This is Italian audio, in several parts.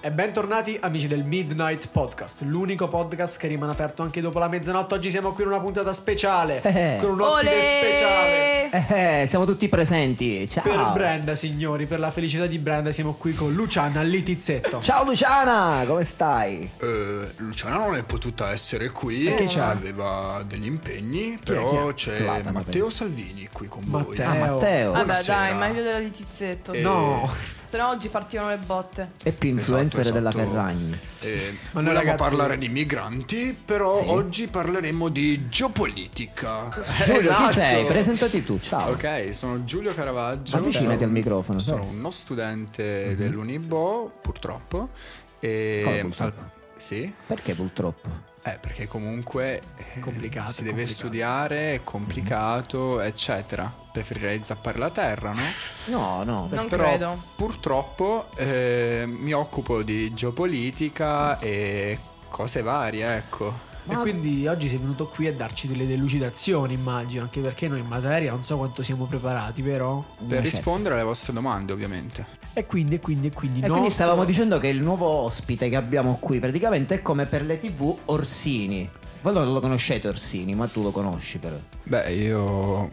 E bentornati amici del Midnight Podcast, l'unico podcast che rimane aperto anche dopo la mezzanotte. Oggi siamo qui in una puntata speciale, Eh. con un ospite Olè! speciale. Eh, siamo tutti presenti. Ciao. Per Brenda, signori, per la felicità di Brenda, siamo qui con Luciana Litizzetto. Ciao Luciana, come stai? Eh, Luciana non è potuta essere qui, Perché c'ha? aveva degli impegni, è? però Chi c'è Zlatan, Matteo penso. Salvini qui con Matteo. voi. Ah, Matteo. Vabbè, Buonasera. dai, meglio della litizzetto. Eh, No, Se no oggi partivano le botte. È più influencer Esatto, della esatto. Ferragni. Eh, Ma noi volevamo ragazzi- parlare di migranti, però Sì. oggi parleremo di geopolitica. Giulio, chi Esatto. sei? Presentati tu, ciao. Ok, sono Giulio Caravaggio. Avvicinati al microfono, Sono sai. uno studente dell'Unibo, purtroppo. E Come purtroppo? al- sì, Perché purtroppo? eh, perché comunque eh, Complicato, si deve complicato. studiare, è complicato, eccetera. Preferirei zappare la terra, no? No, no. Non Però credo. purtroppo eh, mi occupo di geopolitica e cose varie, ecco. E quindi oggi sei venuto qui a darci delle delucidazioni, immagino, anche perché noi in materia non so quanto siamo preparati, vero? Per certo. rispondere alle vostre domande, ovviamente. E quindi, e quindi, e quindi... E no, quindi stavamo dicendo che il nuovo ospite che abbiamo qui praticamente è come per le tv Orsini. Voi non lo conoscete Orsini, ma tu lo conosci però. Beh, io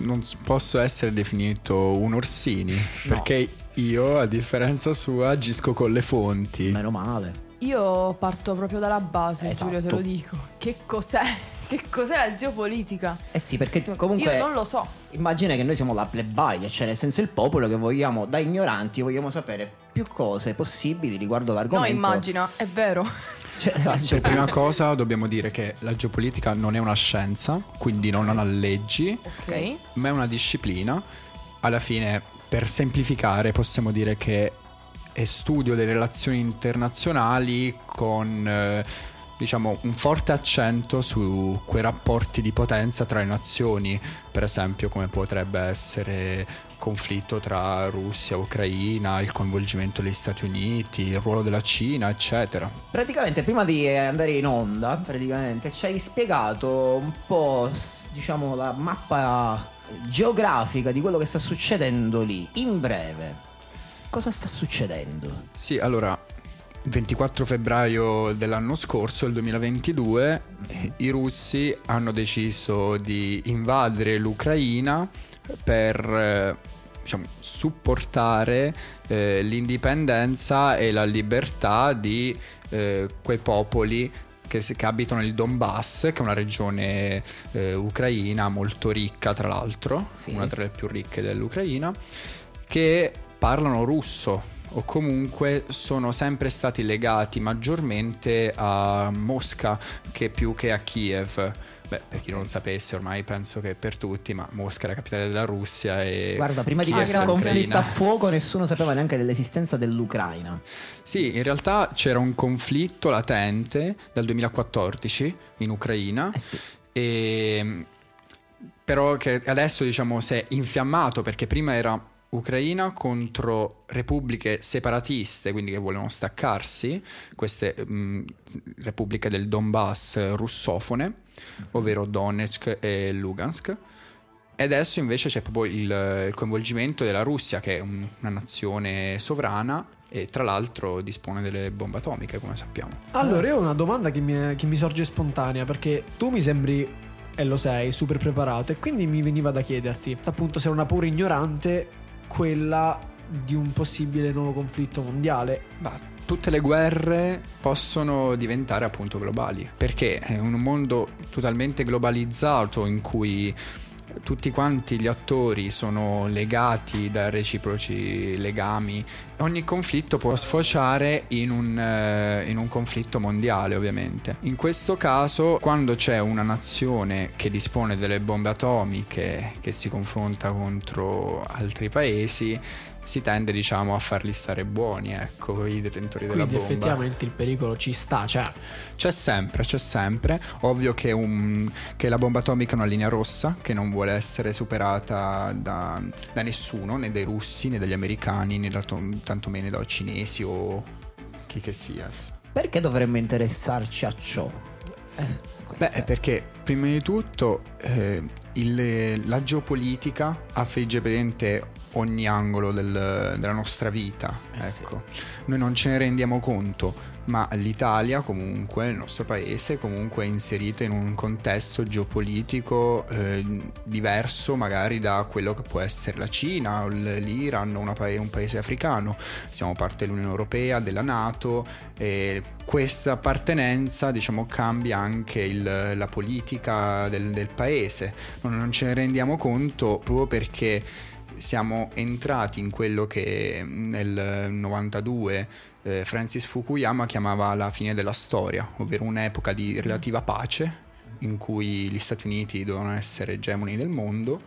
non posso essere definito un Orsini, perché io, a differenza sua, agisco con le fonti. Meno male. Io parto proprio dalla base, Esatto. Giulio, te lo dico. Che cos'è? Che cos'è la geopolitica? Eh sì, perché comunque... Io non lo so. Immagina che noi siamo la plebaglia, cioè nel senso il popolo che vogliamo, da ignoranti, vogliamo sapere più cose possibili riguardo No, l'argomento. immagina, è vero. Cioè, la Per geopolitica- prima cosa dobbiamo dire che la geopolitica non è una scienza, quindi non ha leggi, Ok. ma è una disciplina. Alla fine, per semplificare, possiamo dire che è studio delle relazioni internazionali con eh, diciamo un forte accento su quei rapporti di potenza tra le nazioni, per esempio come potrebbe essere conflitto tra Russia e Ucraina, il coinvolgimento degli Stati Uniti, il ruolo della Cina, eccetera. Praticamente prima di andare in onda, ci hai spiegato un po', diciamo, la mappa geografica di quello che sta succedendo lì. In breve, cosa sta succedendo? Sì, allora, il 24 febbraio dell'anno scorso, il 2022, eh, i russi hanno deciso di invadere l'Ucraina per eh, diciamo, supportare eh, l'indipendenza e la libertà di eh, quei popoli che, che abitano il Donbass, che è una regione eh, ucraina molto ricca, tra l'altro, Sì. una tra le più ricche dell'Ucraina, che parlano russo o comunque sono sempre stati legati maggiormente a Mosca che più che a Kiev. Beh, per chi non lo sapesse, ormai penso che per tutti, ma Mosca è la capitale della Russia e Guarda, prima di Kiev questo è conflitto a fuoco nessuno sapeva neanche dell'esistenza dell'Ucraina. Sì, in realtà c'era un conflitto latente dal 2014 in Ucraina. Eh sì. E, però che adesso diciamo si è infiammato perché prima era Ucraina contro repubbliche separatiste, quindi che volevano staccarsi, queste mh, repubbliche del Donbass russofone, ovvero Donetsk e Lugansk. E adesso invece c'è proprio il, il coinvolgimento della Russia, che è un- una nazione sovrana e tra l'altro dispone delle bombe atomiche, come sappiamo. Allora, io ho una domanda che mi, che mi sorge spontanea, perché tu mi sembri, e lo sei, super preparato, e quindi mi veniva da chiederti, appunto, se una pura ignorante quella di un possibile nuovo conflitto mondiale. Ma tutte le guerre possono diventare appunto globali, perché è un mondo totalmente globalizzato in cui tutti quanti gli attori sono legati da reciproci legami. Ogni conflitto può sfociare in un, eh, in un conflitto mondiale, ovviamente. In questo caso, quando c'è una nazione che dispone delle bombe atomiche che si confronta contro altri paesi, si tende, diciamo, a farli stare buoni, ecco, i detentori della Quindi bomba. effettivamente il pericolo ci sta, cioè C'è sempre, c'è sempre. Ovvio che, un- che la bomba atomica è una linea rossa che non vuole essere superata da, da nessuno, né dai russi, né dagli americani, né da to- tantomeno dai cinesi o chi che sia. Perché dovremmo interessarci a ciò? Eh, Beh, questa- perché prima di tutto eh, il- la geopolitica affligge praticamente ogni angolo del- della nostra vita. Eh sì. ecco. Noi non ce ne rendiamo conto, ma l'Italia comunque, il nostro paese comunque è inserito in un contesto geopolitico eh, diverso magari da quello che può essere la Cina, l'Iran, pa- un paese africano. Siamo parte dell'Unione Europea, della Nato e questa appartenenza diciamo cambia anche il- la politica del, del paese. Non, non ce ne rendiamo conto proprio perché siamo entrati in quello che nel 92 eh, Francis Fukuyama chiamava la fine della storia, ovvero un'epoca di relativa pace in cui gli Stati Uniti dovevano essere egemoni del mondo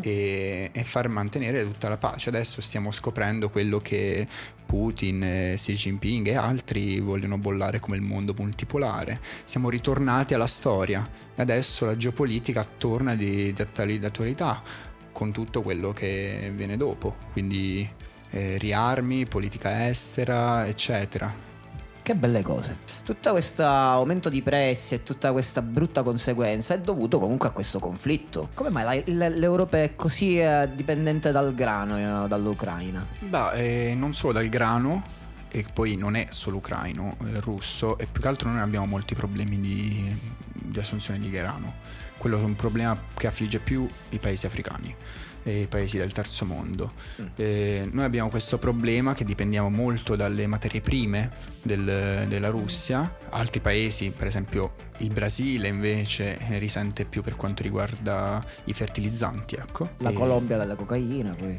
e, e far mantenere tutta la pace. Adesso stiamo scoprendo quello che Putin, Xi Jinping e altri vogliono bollare come il mondo multipolare. Siamo ritornati alla storia adesso la geopolitica torna di, di attualità con tutto quello che viene dopo, quindi eh, riarmi, politica estera, eccetera. Che belle cose. Tutto questo aumento di prezzi e tutta questa brutta conseguenza è dovuto comunque a questo conflitto. Come mai l'Europa è così eh, dipendente dal grano eh, dall'Ucraina? Beh, eh, non solo dal grano, e poi non è solo ucraino, è russo, e più che altro noi abbiamo molti problemi di, di assunzione di grano. Quello è un problema che affligge più i paesi africani e i paesi del terzo mondo. Eh, noi abbiamo questo problema che dipendiamo molto dalle materie prime del- della Russia, altri paesi, per esempio il Brasile invece risente più per quanto riguarda i fertilizzanti, ecco. La E Colombia dalla cocaina, poi.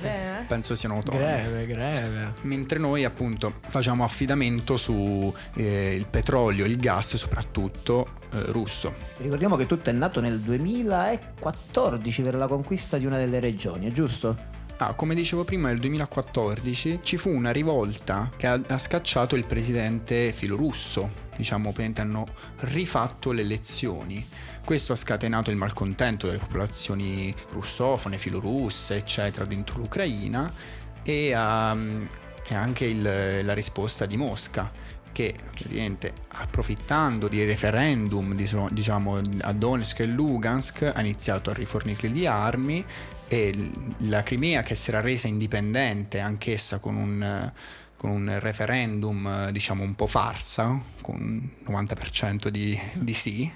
Bene. Penso siano autonomi. Greve, greve. Mentre noi appunto facciamo affidamento su eh, il petrolio, il gas soprattutto eh, russo. Ricordiamo che tutto è nato nel 2014 per la conquista di una delle regioni, è giusto? Ah, come dicevo prima, nel 2014 ci fu una rivolta che ha, ha scacciato il presidente filorusso. Diciamo, hanno rifatto le elezioni. Questo ha scatenato il malcontento delle popolazioni russofone, filorusse, eccetera, dentro l'Ucraina e, ehm, e anche il- la risposta di Mosca che praticamente approfittando di referendum diciamo a Donetsk e Lugansk ha iniziato a rifornirli di armi e la Crimea che si era resa indipendente anch'essa con un, eh, con un referendum eh, diciamo un po' farsa con un 90% di, di sì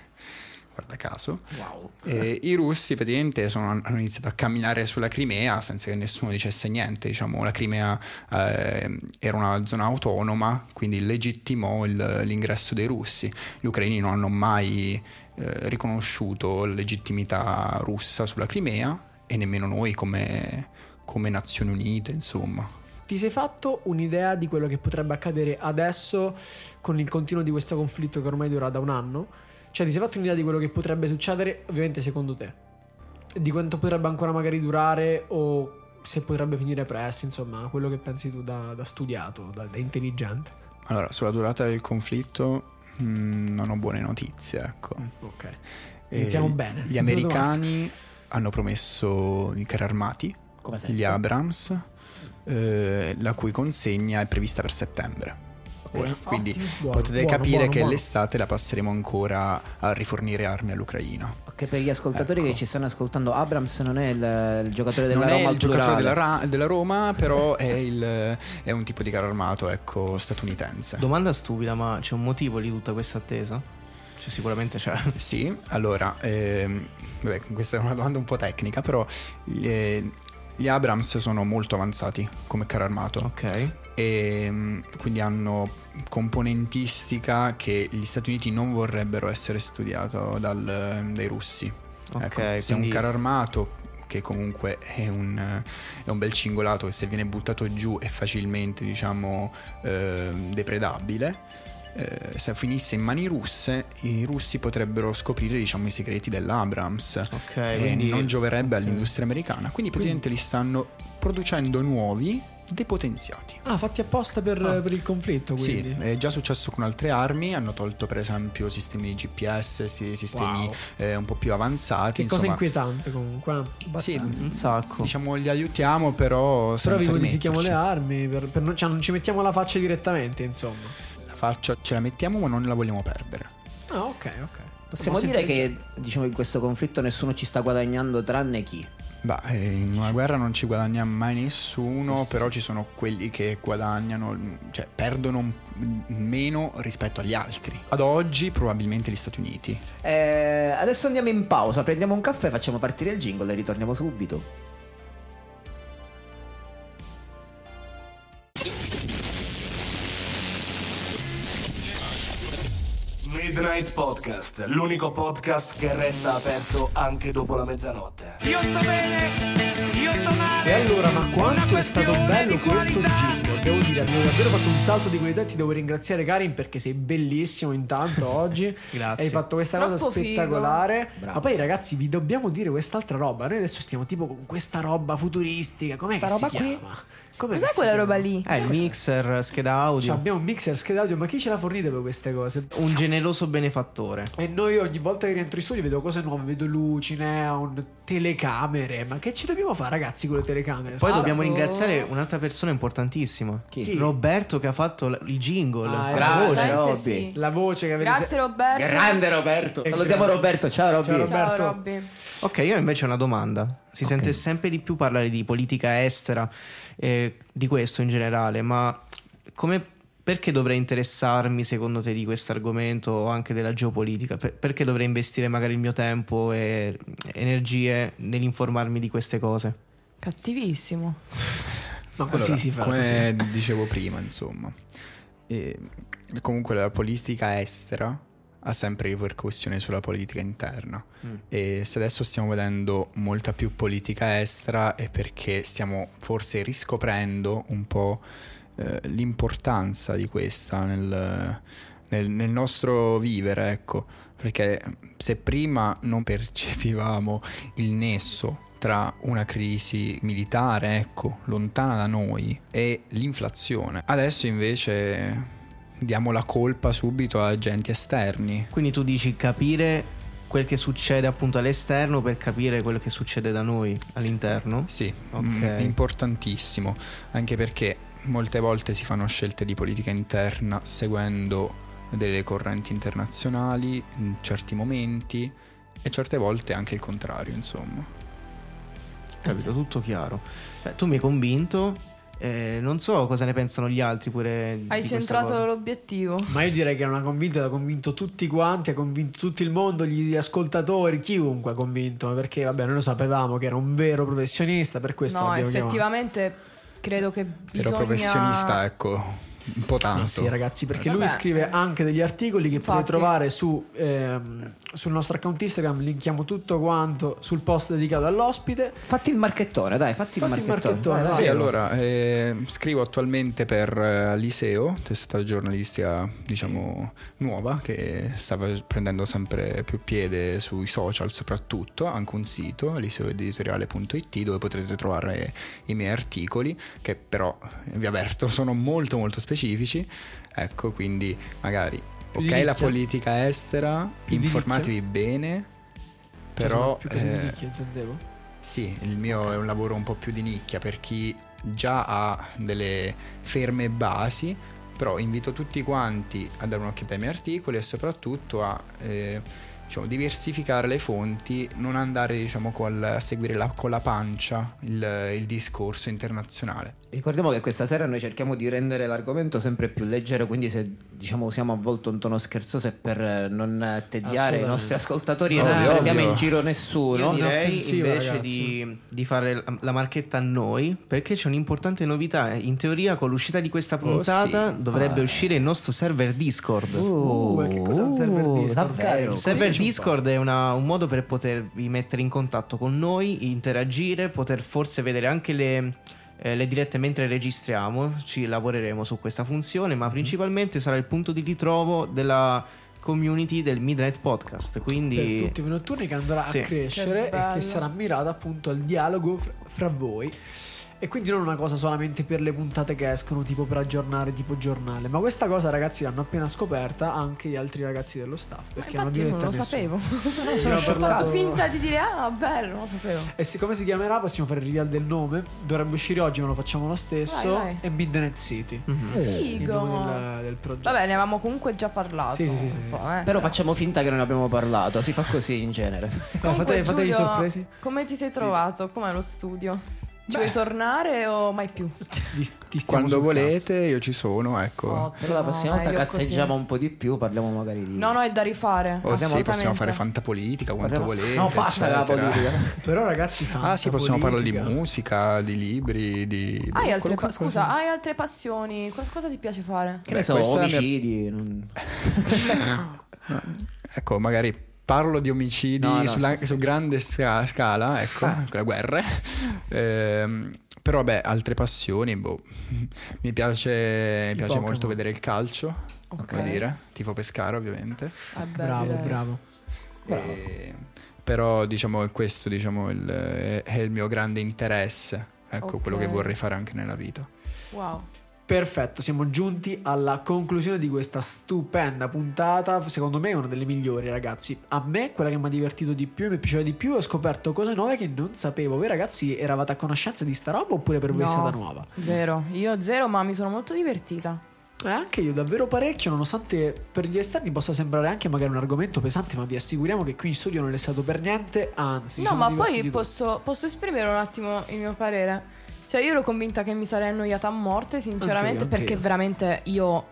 guarda caso Wow. e I russi praticamente sono- hanno iniziato a camminare sulla Crimea senza che nessuno dicesse niente. Diciamo, la Crimea eh, era una zona autonoma, quindi legittimò il- l'ingresso dei russi. Gli ucraini non hanno mai eh, riconosciuto la legittimità russa sulla Crimea e nemmeno noi come, come Nazioni Unite, insomma. Ti sei fatto un'idea di quello che potrebbe accadere adesso con il continuo di questo conflitto che ormai dura da un anno? Cioè, ti sei fatto un'idea di quello che potrebbe succedere, ovviamente secondo te? Di quanto potrebbe ancora magari durare o se potrebbe finire presto, insomma, quello che pensi tu da, da studiato, da, da intelligente. Allora, sulla durata del conflitto mh, non ho buone notizie, ecco. Ok. E Iniziamo bene. Gli americani hanno promesso i carri armati, Come gli. Abrams, eh, la cui consegna è prevista per settembre. Ora, quindi Ottimo. Buono, potete buono, capire buono, che buono. l'estate la passeremo ancora a rifornire armi all'Ucraina. Che per gli ascoltatori Ecco. che ci stanno ascoltando, Abrams non è il, il giocatore della non Roma è al il giocatore della, Ra- della Roma, però è, il- è un tipo di carro armato, ecco, statunitense. Domanda stupida, ma c'è un motivo di tutta questa attesa? Cioè, sicuramente c'è. Sì, allora, ehm, vabbè, questa è una domanda un po' tecnica, però eh, gli Abrams sono molto avanzati come carro armato. Ok. e mm, quindi hanno componentistica che gli Stati Uniti non vorrebbero essere studiato dal- dai russi. Ok, ecco, se è un quindi- carro armato che comunque è un, è un bel cingolato che se viene buttato giù è facilmente diciamo eh, depredabile eh, se finisse in mani russe i russi potrebbero scoprire diciamo i segreti dell'Abrams Ok, e quindi- non gioverebbe all'industria americana quindi praticamente li stanno producendo nuovi depotenziati Ah, fatti apposta per, Ah. per il conflitto, quindi. sì, è già successo con altre armi, hanno tolto per esempio sistemi di GPS, sistemi Wow. eh, un po' più avanzati. Che cosa insomma. inquietante comunque. eh. Sì, Abbastanza. Un sacco. diciamo li aiutiamo però Però senza vi modifichiamo le armi, per, per non, cioè non ci mettiamo la faccia direttamente, insomma. Faccia ce la mettiamo ma non la vogliamo perdere. Ah, ok. ok. Possiamo dire che diciamo in questo conflitto nessuno ci sta guadagnando tranne chi? Beh, eh, in una guerra non ci guadagna mai nessuno, però ci sono quelli che guadagnano, cioè perdono meno rispetto agli altri. Ad oggi probabilmente gli Stati Uniti. Eh, adesso andiamo in pausa, prendiamo un caffè, facciamo partire il jingle e ritorniamo subito. Midnight Podcast, l'unico podcast che resta aperto anche dopo la mezzanotte. Io sto bene, io sto male. E allora, ma quanto è stato bello questo jingle? Devo dire, abbiamo davvero fatto un salto di qualità. Ti devo ringraziare, Karin, perché sei bellissimo intanto oggi. Grazie. Hai fatto questa Troppo cosa spettacolare. Ma poi, ragazzi, vi dobbiamo dire quest'altra roba. Noi adesso stiamo tipo con questa roba futuristica. Com'è Sta che roba si qui? Com'è Cos'è quella chiama? roba lì? Eh, il mixer, scheda Cioè, audio. abbiamo un mixer scheda audio, ma chi ce l'ha fornito per queste cose? Un generoso benefattore. E noi ogni volta che rientro in studio vedo cose nuove, vedo luci, neon, telecamere. Ma che ci dobbiamo fare, ragazzi, con le telecamere? Poi Ah, dobbiamo oh. ringraziare un'altra persona importantissima. Chi? Roberto che ha fatto il jingle. Ah, la bravo, voce. Assolutamente Robby. sì. La voce che avete Grazie Roberto. Grande Roberto! Salutiamo. Roberto, ciao Robby. Ciao, Ciao Roberto. Robby. Ok, io invece ho una domanda. Si sente sempre di più parlare di politica estera, eh, di questo in generale, ma come, perché dovrei interessarmi secondo te di questo argomento o anche della geopolitica? Per- perché dovrei investire magari il mio tempo e energie nell'informarmi di queste cose? Cattivissimo. Ma così Allora, si fa. Come dicevo prima, insomma. E comunque la politica estera ha sempre ripercussioni sulla politica interna. E se adesso stiamo vedendo molta più politica estera è perché stiamo forse riscoprendo un po' eh, l'importanza di questa nel, nel- nel nostro vivere, ecco. Perché se prima non percepivamo il nesso tra una crisi militare, ecco, lontana da noi, e l'inflazione, adesso invece diamo la colpa subito a agenti esterni. Quindi tu dici capire quel che succede appunto all'esterno per capire quello che succede da noi all'interno? Sì, mm, importantissimo, anche perché molte volte si fanno scelte di politica interna seguendo delle correnti internazionali in certi momenti e certe volte anche il contrario, insomma. Capito, tutto chiaro. Beh, tu mi hai convinto, eh, non so cosa ne pensano gli altri pure. Hai centrato cosa. l'obiettivo. Ma io direi che non ha convinto, ha convinto tutti quanti, ha convinto tutto il mondo, gli ascoltatori, chiunque ha convinto, perché vabbè, noi lo sapevamo che era un vero professionista, per questo No, l'abbiamo chiamato. effettivamente credo che bisogna... professionista, ecco, un po' tanto. Ah, sì, ragazzi, perché lui Vabbè. scrive anche degli articoli che potete Infatti. trovare su, ehm, sul nostro account Instagram. Linkiamo tutto quanto sul post dedicato all'ospite. Fatti il marchettone, dai, fatti, Fatti il il marchettone. Sì, allora, eh, scrivo attualmente per eh, Liceo, testata giornalistica, diciamo, nuova, che stava prendendo sempre più piede sui social soprattutto, anche un sito, liseoeditoriale.it, dove potrete trovare i miei articoli, che però, eh, vi avverto, sono molto molto specifici, ecco, quindi magari, di ok, la politica estera, di informatevi bene, Cioè, però... sono più cose di eh, nicchia, intendevo. sì, il mio è un lavoro un po' più di nicchia per chi già ha delle ferme basi, però invito tutti quanti a dare un'occhiata ai miei articoli e soprattutto a eh, diciamo, diversificare le fonti, non andare diciamo, col- a seguire la- con la pancia il, il discorso internazionale. Ricordiamo che questa sera noi cerchiamo di rendere l'argomento sempre più leggero, quindi se diciamo usiamo a volte un tono scherzoso è per eh, non eh, tediare i nostri ascoltatori e non prendiamo in giro nessuno. Io direi invece di, di fare la, marchetta a noi, perché c'è un'importante novità. In teoria, con l'uscita di questa puntata, sì. dovrebbe Ah. uscire il nostro server Discord. Uh, che cos'è un server Discord? Davvero? Il server Discord è una- un modo per potervi mettere in contatto con noi, interagire, poter forse vedere anche le, eh, le dirette mentre registriamo. Ci lavoreremo su questa funzione, Mhm. ma principalmente sarà il punto di ritrovo della community del Midnight Podcast. Per Quindi tutti voi notturni che andrà Sì. a crescere Che e che sarà mirato appunto al dialogo fra, fra voi. E quindi non una cosa solamente per le puntate che escono, tipo per aggiornare, tipo giornale. Ma questa cosa, ragazzi, l'hanno appena scoperta anche gli altri ragazzi dello staff. Perché non infatti io non lo sapevo. Sono Sono scioccato. finta di dire, ah, bello, non lo sapevo. E siccome si chiamerà, possiamo fare il reveal del nome. Dovrebbe uscire oggi, ma lo facciamo lo stesso. Vai, vai. È Midnight City. Mhm. Il Figo. del, del progetto. Vabbè, ne avevamo comunque già parlato. Sì, sì, sì, sì. po', eh. Però facciamo finta che non abbiamo parlato, si fa così in genere. Comunque, fate, Giulio, sorpresi. Come ti sei trovato? Com'è lo studio? Ci vuoi tornare o mai più? Ti- ti Quando volete, io ci sono, ecco. Ottimo, Però la prossima volta meglio così. cazzeggiamo un po' di più, parliamo magari di... No, no, è da rifare. O sì, possiamo fare fantapolitica quanto Parliamo- volete. No, basta la politica. cazzo. Però, ragazzi, fanta Ah, sì, possiamo parlare di musica, di libri, di. Hai altre, pa- scusa, hai altre passioni? Cosa, cosa ti piace fare? Che ne Beh, so, mia- omicidi... non- Ecco, magari parlo di omicidi No, no, sulla- sì, sì. su grande sca- scala, ecco, con le guerre. Ehm, però, vabbè, altre passioni, boh. Mi piace, mi piace molto vedere il calcio. Ok. Come dire, tifo Pescara, ovviamente. Vabbè, Bravo, direi. bravo. E- però, diciamo, è questo diciamo, il- è, è il mio grande interesse. Ecco, quello che vorrei fare anche nella vita. Wow. Perfetto, siamo giunti alla conclusione di questa stupenda puntata. Secondo me è una delle migliori, ragazzi. A me, quella che mi ha divertito di più, mi piaceva di più, ho scoperto cose nuove che non sapevo. Voi, ragazzi, eravate a conoscenza di sta roba oppure per voi è No. stata nuova? Zero. Io zero, ma mi sono molto divertita. Eh, anche io davvero parecchio, nonostante per gli esterni possa sembrare anche magari un argomento pesante, ma vi assicuriamo che qui in studio non è stato per niente, anzi. no, ma poi posso, posso esprimere un attimo il mio parere. Cioè, io ero convinta che mi sarei annoiata a morte, sinceramente, Anche io, anche perché io. veramente io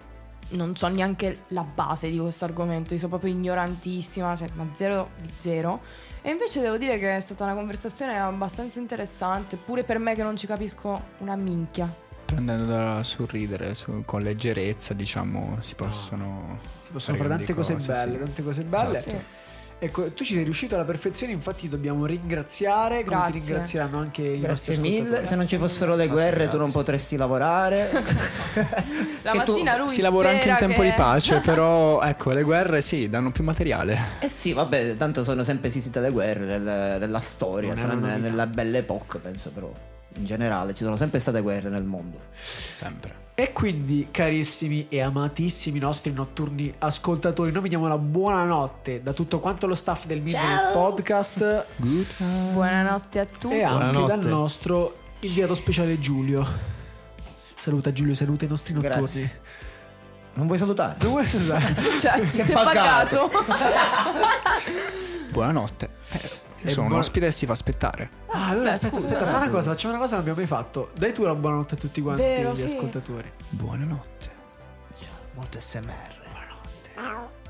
non so neanche la base di questo argomento. Io sono proprio ignorantissima, cioè, ma zero di zero. E invece devo dire che è stata una conversazione abbastanza interessante, pure per me che non ci capisco una minchia. Prendendo da sorridere su- con leggerezza, diciamo, si possono. Si possono fare tante cose, cose, belle, sì. tante cose belle. Esatto. Sì. Ecco, tu ci sei riuscito alla perfezione, infatti dobbiamo ringraziare, come ti Grazie. ringrazieranno anche i Grazie nostri mille, ascoltatori. se non ci fossero le guerre tu non potresti lavorare. La Che tu- mattina lui Si lavora anche in tempo che- di pace, però ecco, le guerre sì, danno più materiale. Eh sì, vabbè, tanto sono sempre esistite le guerre nel- nella storia, tranne nella belle époque, penso però. In generale, ci sono sempre state guerre nel mondo. Sempre. E quindi, carissimi e amatissimi nostri notturni ascoltatori, noi vi diamo la buonanotte da tutto quanto lo staff del Midnight Podcast Buonanotte a tutti. e anche Buonanotte. dal nostro inviato speciale Giulio. Saluta Giulio, saluta i nostri notturni. Grazie. Non vuoi salutare? Non vuoi salutare? Cioè, si è pagato. pagato. Buonanotte. Io sono un buona- ospite e si fa aspettare. Ah, allora Beh, aspetta, scusa, aspetta, eh, fa una cosa, facciamo una cosa che non abbiamo mai fatto. Dai tu la buonanotte a tutti quanti Vero, gli sì. ascoltatori. Buonanotte. Molto SMR. Buonanotte.